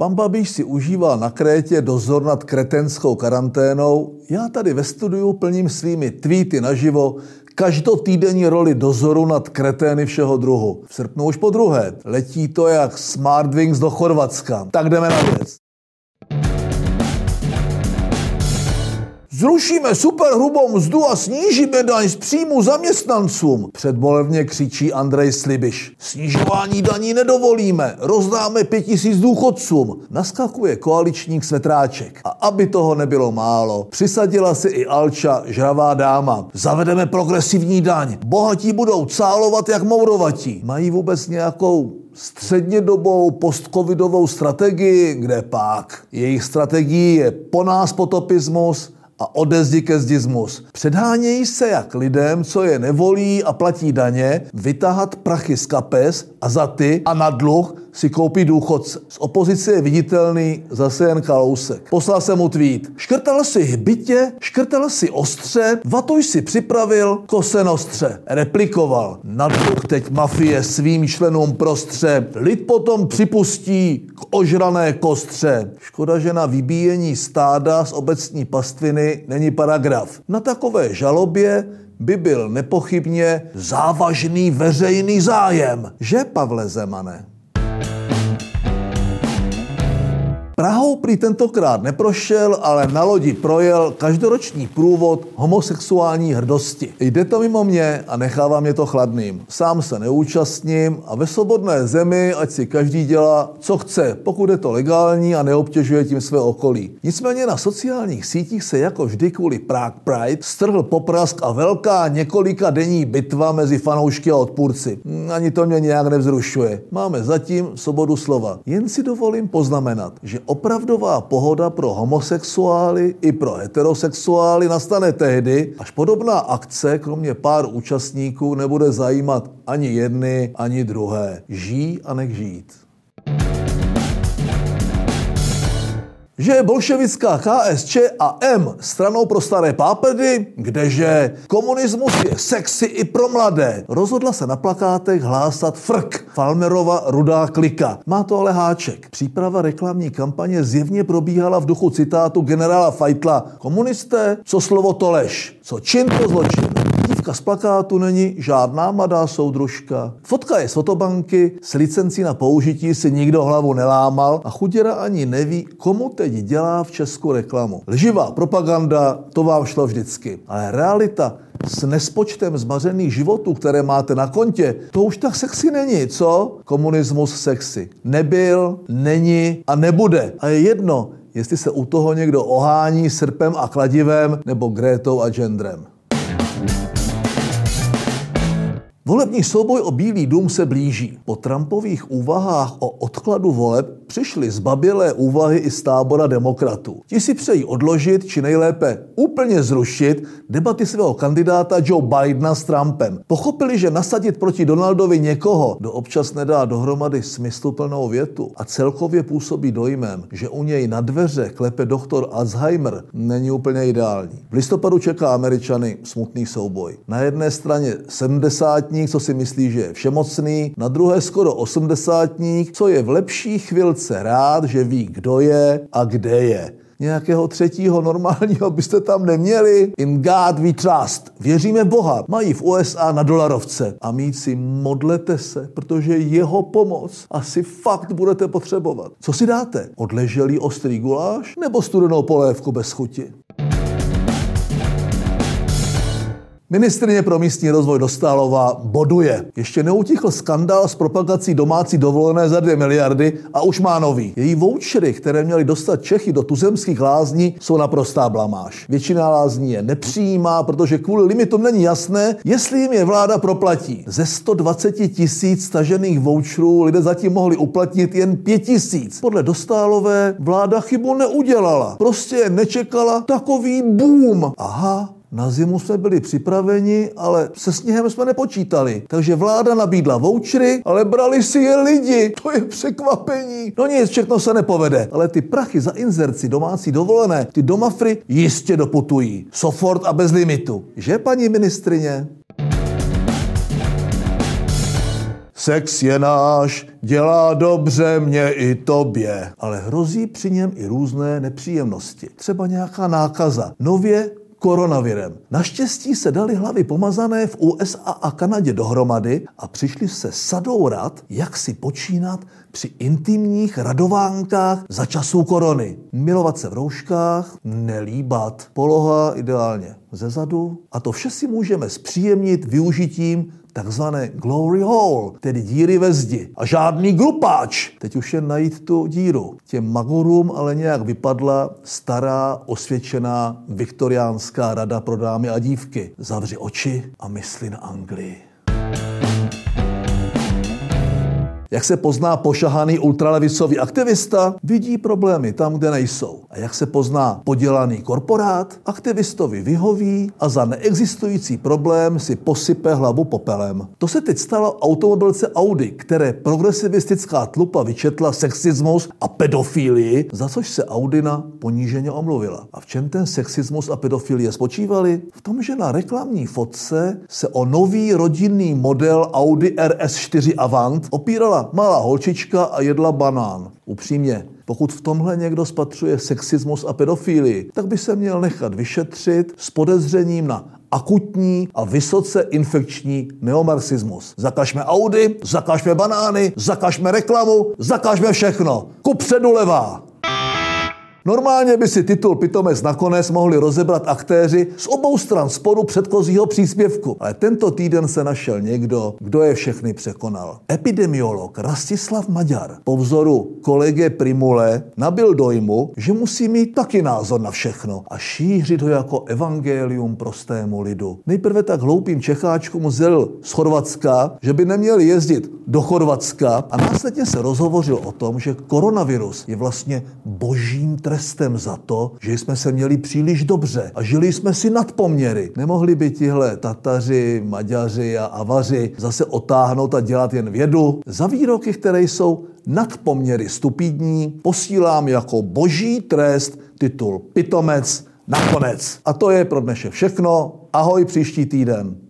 Pan Babiš si užíval na Krétě dozor nad kretenskou karanténou. Já tady ve studiu plním svými tweety naživo každotýdenní roli dozoru nad kretény všeho druhu. V srpnu už po druhé. Letí to jak Smartwings do Chorvatska. Tak jdeme na věc. Zrušíme superhrubou mzdu a snížíme daň z příjmu zaměstnancům. Předbolevně křičí Andrej Slibiš. Snižování daní nedovolíme, rozdáme pět tisíc důchodcům. Naskakuje koaličník Svetráček. A aby toho nebylo málo, přisadila si i Alča, žravá dáma. Zavedeme progresivní daň. Bohatí budou cálovat jak mourovatí. Mají vůbec nějakou střednědobou postcovidovou strategii, kde pak jejich strategií je po nás potopismus, a ode zdi ke zdizmus. Předhánějí se jak lidem, co je nevolí a platí daně, vytahat prachy z kapes a za ty a na dluh si koupí důchodce. Z opozice je viditelný zase jen Kalousek. Poslal jsem mu tweet. Škrtal si hbitě, škrtal si ostře, vatuj si připravil, kosenostře. Replikoval. Na dluh teď mafie svým členům prostře. Lid potom připustí k ožrané kostře. Škoda, že na vybíjení stáda z obecní pastviny není paragraf. Na takové žalobě by byl nepochybně závažný veřejný zájem. Že, Pavle Zemane? Prahou prý tentokrát neprošel, ale na lodi projel každoroční průvod homosexuální hrdosti. Jde to mimo mě a nechává mě to chladným. Sám se neúčastním a ve svobodné zemi, ať si každý dělá, co chce, pokud je to legální a neobtěžuje tím své okolí. Nicméně na sociálních sítích se jako vždy kvůli Prague Pride strhl poprask a velká několika denní bitva mezi fanoušky a odpůrci. Hm, ani to mě nějak nevzrušuje. Máme zatím svobodu slova. Jen si dovolím poznamenat, že opravdová pohoda pro homosexuály i pro heterosexuály nastane tehdy, až podobná akce, kromě pár účastníků, nebude zajímat ani jedny, ani druhé. Žij a nech žít. Že je bolševická KSČ a M stranou pro staré pápedy, kdeže komunismus je sexy i pro mladé. Rozhodla se na plakátech hlásat frk. Falmerova rudá klika. Má to ale háček. Příprava reklamní kampaně zjevně probíhala v duchu citátu generála Feitla. Komunisté, co slovo to lež, co čin to zločin. Dívka z plakátu není žádná mladá soudružka. Fotka je z fotobanky, s licencí na použití si nikdo hlavu nelámal a chuděra ani neví, komu teď dělá v Česku reklamu. Lživá propaganda, to vám šlo vždycky. Ale realita s nespočtem zmařených životů, které máte na kontě, to už tak sexy není, co? Komunismus sexy. Nebyl, není a nebude. A je jedno, jestli se u toho někdo ohání srpem a kladivem nebo Grétou a genderem. Volební souboj o Bílý dům se blíží. Po Trumpových úvahách o odkladu voleb přišly zbabělé úvahy i z tábora demokratů. Ti si přejí odložit, či nejlépe úplně zrušit debaty svého kandidáta Joe Bidena s Trumpem. Pochopili, že nasadit proti Donaldovi někoho, kdo občas nedá dohromady smysluplnou větu a celkově působí dojmem, že u něj na dveře klepe doktor Alzheimer, není úplně ideální. V listopadu čeká Američany smutný souboj. Na jedné straně 70 co si myslí, že je všemocný, na druhé skoro osmdesátník, co je v lepší chvilce rád, že ví, kdo je a kde je nějakého třetího normálního byste tam neměli. In God we trust. Věříme Boha. Mají v USA na dolarovce. A si modlete se, protože jeho pomoc asi fakt budete potřebovat. Co si dáte? Odleželý ostrý guláš nebo studenou polévku bez chuti? Ministrině pro místní rozvoj Dostálová boduje. Ještě neutichl skandál s propagací domácí dovolené za 2 miliardy a už má nový. Její vouchery, které měly dostat Čechy do tuzemských lázní, jsou naprostá blamáž. Většina lázní je nepřijímá, protože kvůli limitům není jasné, jestli jim je vláda proplatí. Ze 120 tisíc stažených voucherů lidé zatím mohli uplatnit jen 5 tisíc. Podle Dostálové vláda chybu neudělala. Prostě nečekala takový boom. Aha, na zimu jsme byli připraveni, ale se sněhem jsme nepočítali. Takže vláda nabídla vouchery, ale brali si je lidi. To je překvapení. No nic, všechno se nepovede. Ale ty prachy za inzerci domácí dovolené, ty domafry jistě doputují. Sofort a bez limitu. Že, paní ministrině? Sex je náš, dělá dobře mě i tobě. Ale hrozí při něm i různé nepříjemnosti. Třeba nějaká nákaza. Nově koronavirem. Naštěstí se dali hlavy pomazané v USA a Kanadě dohromady a přišli se sadou rad, jak si počínat při intimních radovánkách za časů korony. Milovat se v rouškách, nelíbat. Poloha ideálně ze zadu. A to vše si můžeme zpříjemnit využitím takzvané glory hole, tedy díry ve zdi. A žádný grupáč. Teď už je najít tu díru. Těm magorům ale nějak vypadla stará, osvědčená viktoriánská rada pro dámy a dívky. Zavři oči a mysli na Anglii. Jak se pozná pošahaný ultralevicový aktivista? Vidí problémy tam, kde nejsou. A jak se pozná podělaný korporát? Aktivistovi vyhoví a za neexistující problém si posype hlavu popelem. To se teď stalo automobilce Audi, které progresivistická tlupa vyčetla sexismus a pedofílii, za což se Audina poníženě omluvila. A v čem ten sexismus a pedofilie spočívali? V tom, že na reklamní fotce se o nový rodinný model Audi RS4 Avant opírala malá holčička a jedla banán. Upřímně, pokud v tomhle někdo spatřuje sexismus a pedofílii, tak by se měl nechat vyšetřit s podezřením na akutní a vysoce infekční neomarxismus. Zakažme Audi, zakažme banány, zakažme reklamu, zakažme všechno. Kupředu levá. Normálně by si titul Pitomec nakonec mohli rozebrat aktéři z obou stran sporu předchozího příspěvku. Ale tento týden se našel někdo, kdo je všechny překonal. Epidemiolog Rastislav Maďar po vzoru kolege Primule nabil dojmu, že musí mít taky názor na všechno a šířit ho jako evangelium prostému lidu. Nejprve tak hloupým Čecháčkům zelil z Chorvatska, že by neměli jezdit do Chorvatska a následně se rozhovořil o tom, že koronavirus je vlastně božím trestem za to, že jsme se měli příliš dobře a žili jsme si nad poměry. Nemohli by tihle Tataři, Maďaři a Avaři zase otáhnout a dělat jen vědu. Za výroky, které jsou nad poměry stupidní, posílám jako boží trest titul Pitomec nakonec. A to je pro dnešek všechno. Ahoj příští týden.